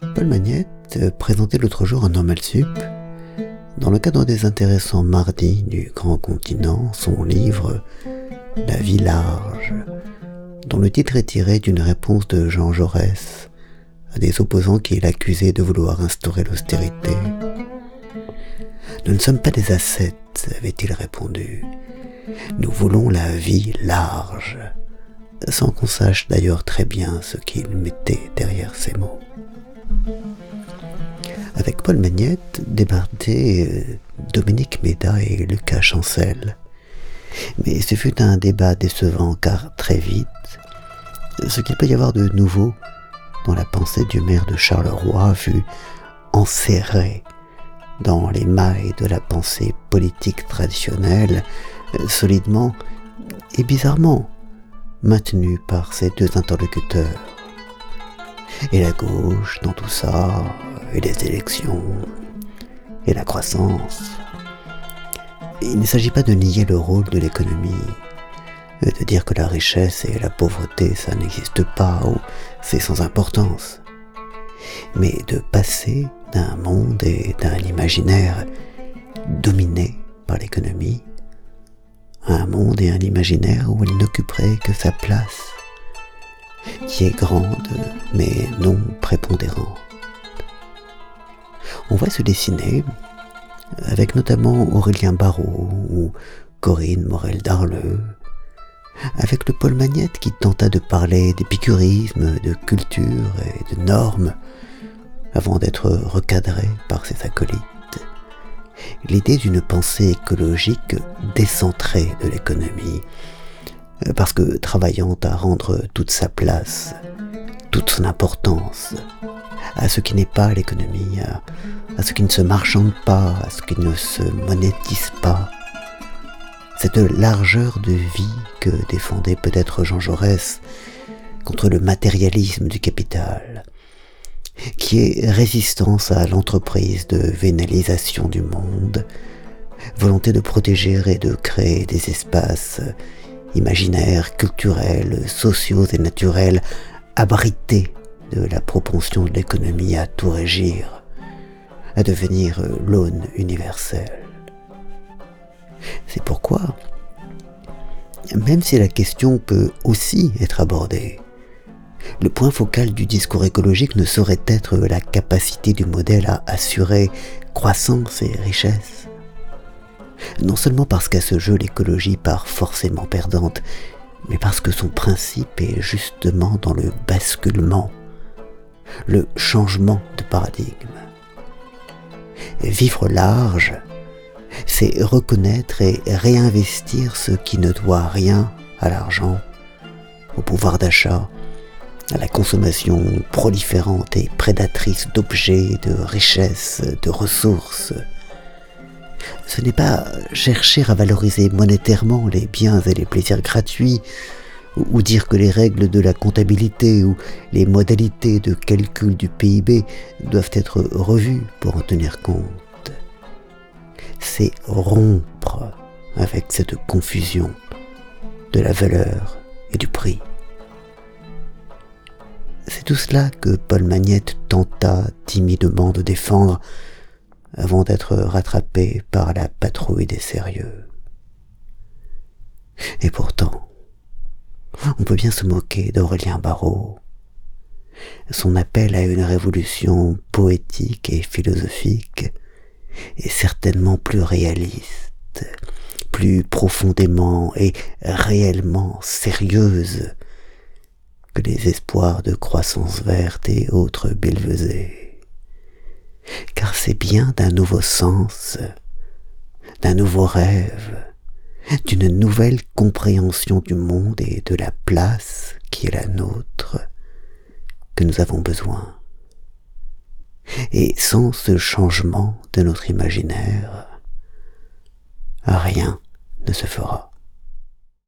Paul Magnette présentait l'autre jour un Normal Sup, dans le cadre des intéressants mardis du Grand Continent, son livre La vie large, dont le titre est tiré d'une réponse de Jean Jaurès à des opposants qui l'accusaient de vouloir instaurer l'austérité. Nous ne sommes pas des ascètes, avait-il répondu. Nous voulons la vie large, sans qu'on sache d'ailleurs très bien ce qu'il mettait derrière ces mots. Paul Magnette débardaient euh, Dominique Méda et Lucas Chancel. Mais ce fut un débat décevant car très vite, ce qu'il peut y avoir de nouveau dans la pensée du maire de Charleroi fut enserré dans les mailles de la pensée politique traditionnelle, euh, solidement et bizarrement maintenue par ces deux interlocuteurs. Et la gauche dans tout ça, et les élections, et la croissance. Il ne s'agit pas de nier le rôle de l'économie, de dire que la richesse et la pauvreté, ça n'existe pas ou c'est sans importance, mais de passer d'un monde et d'un imaginaire dominé par l'économie à un monde et un imaginaire où elle n'occuperait que sa place, qui est grande mais non prépondérante. On voit se dessiner, avec notamment Aurélien Barrault ou Corinne Morel d'Arleux, avec le Paul Magnette qui tenta de parler d'épicurisme, de culture et de normes, avant d'être recadré par ses acolytes. L'idée d'une pensée écologique décentrée de l'économie, parce que travaillant à rendre toute sa place, toute son importance, à ce qui n'est pas l'économie, à, ce qui ne se marchande pas, à ce qui ne se monétise pas. Cette largeur de vie que défendait peut-être Jean Jaurès contre le matérialisme du capital, qui est résistance à l'entreprise de vénalisation du monde, volonté de protéger et de créer des espaces imaginaires, culturels, sociaux et naturels abrités de la propension de l'économie à tout régir, à devenir l'aune universelle. C'est pourquoi, même si la question peut aussi être abordée, le point focal du discours écologique ne saurait être la capacité du modèle à assurer croissance et richesse. Non seulement parce qu'à ce jeu l'écologie part forcément perdante, mais parce que son principe est justement dans le basculement le changement de paradigme. Vivre large, c'est reconnaître et réinvestir ce qui ne doit rien à l'argent, au pouvoir d'achat, à la consommation proliférante et prédatrice d'objets, de richesses, de ressources. Ce n'est pas chercher à valoriser monétairement les biens et les plaisirs gratuits, ou dire que les règles de la comptabilité ou les modalités de calcul du PIB doivent être revues pour en tenir compte. C'est rompre avec cette confusion de la valeur et du prix. C'est tout cela que Paul Magnette tenta timidement de défendre avant d'être rattrapé par la patrouille des sérieux. Et pourtant, on peut bien se moquer d'Aurélien Barrault. Son appel à une révolution poétique et philosophique est certainement plus réaliste, plus profondément et réellement sérieuse que les espoirs de croissance verte et autres bellevesées. Car c'est bien d'un nouveau sens, d'un nouveau rêve, d'une nouvelle compréhension du monde et de la place qui est la nôtre que nous avons besoin. Et sans ce changement de notre imaginaire, rien ne se fera.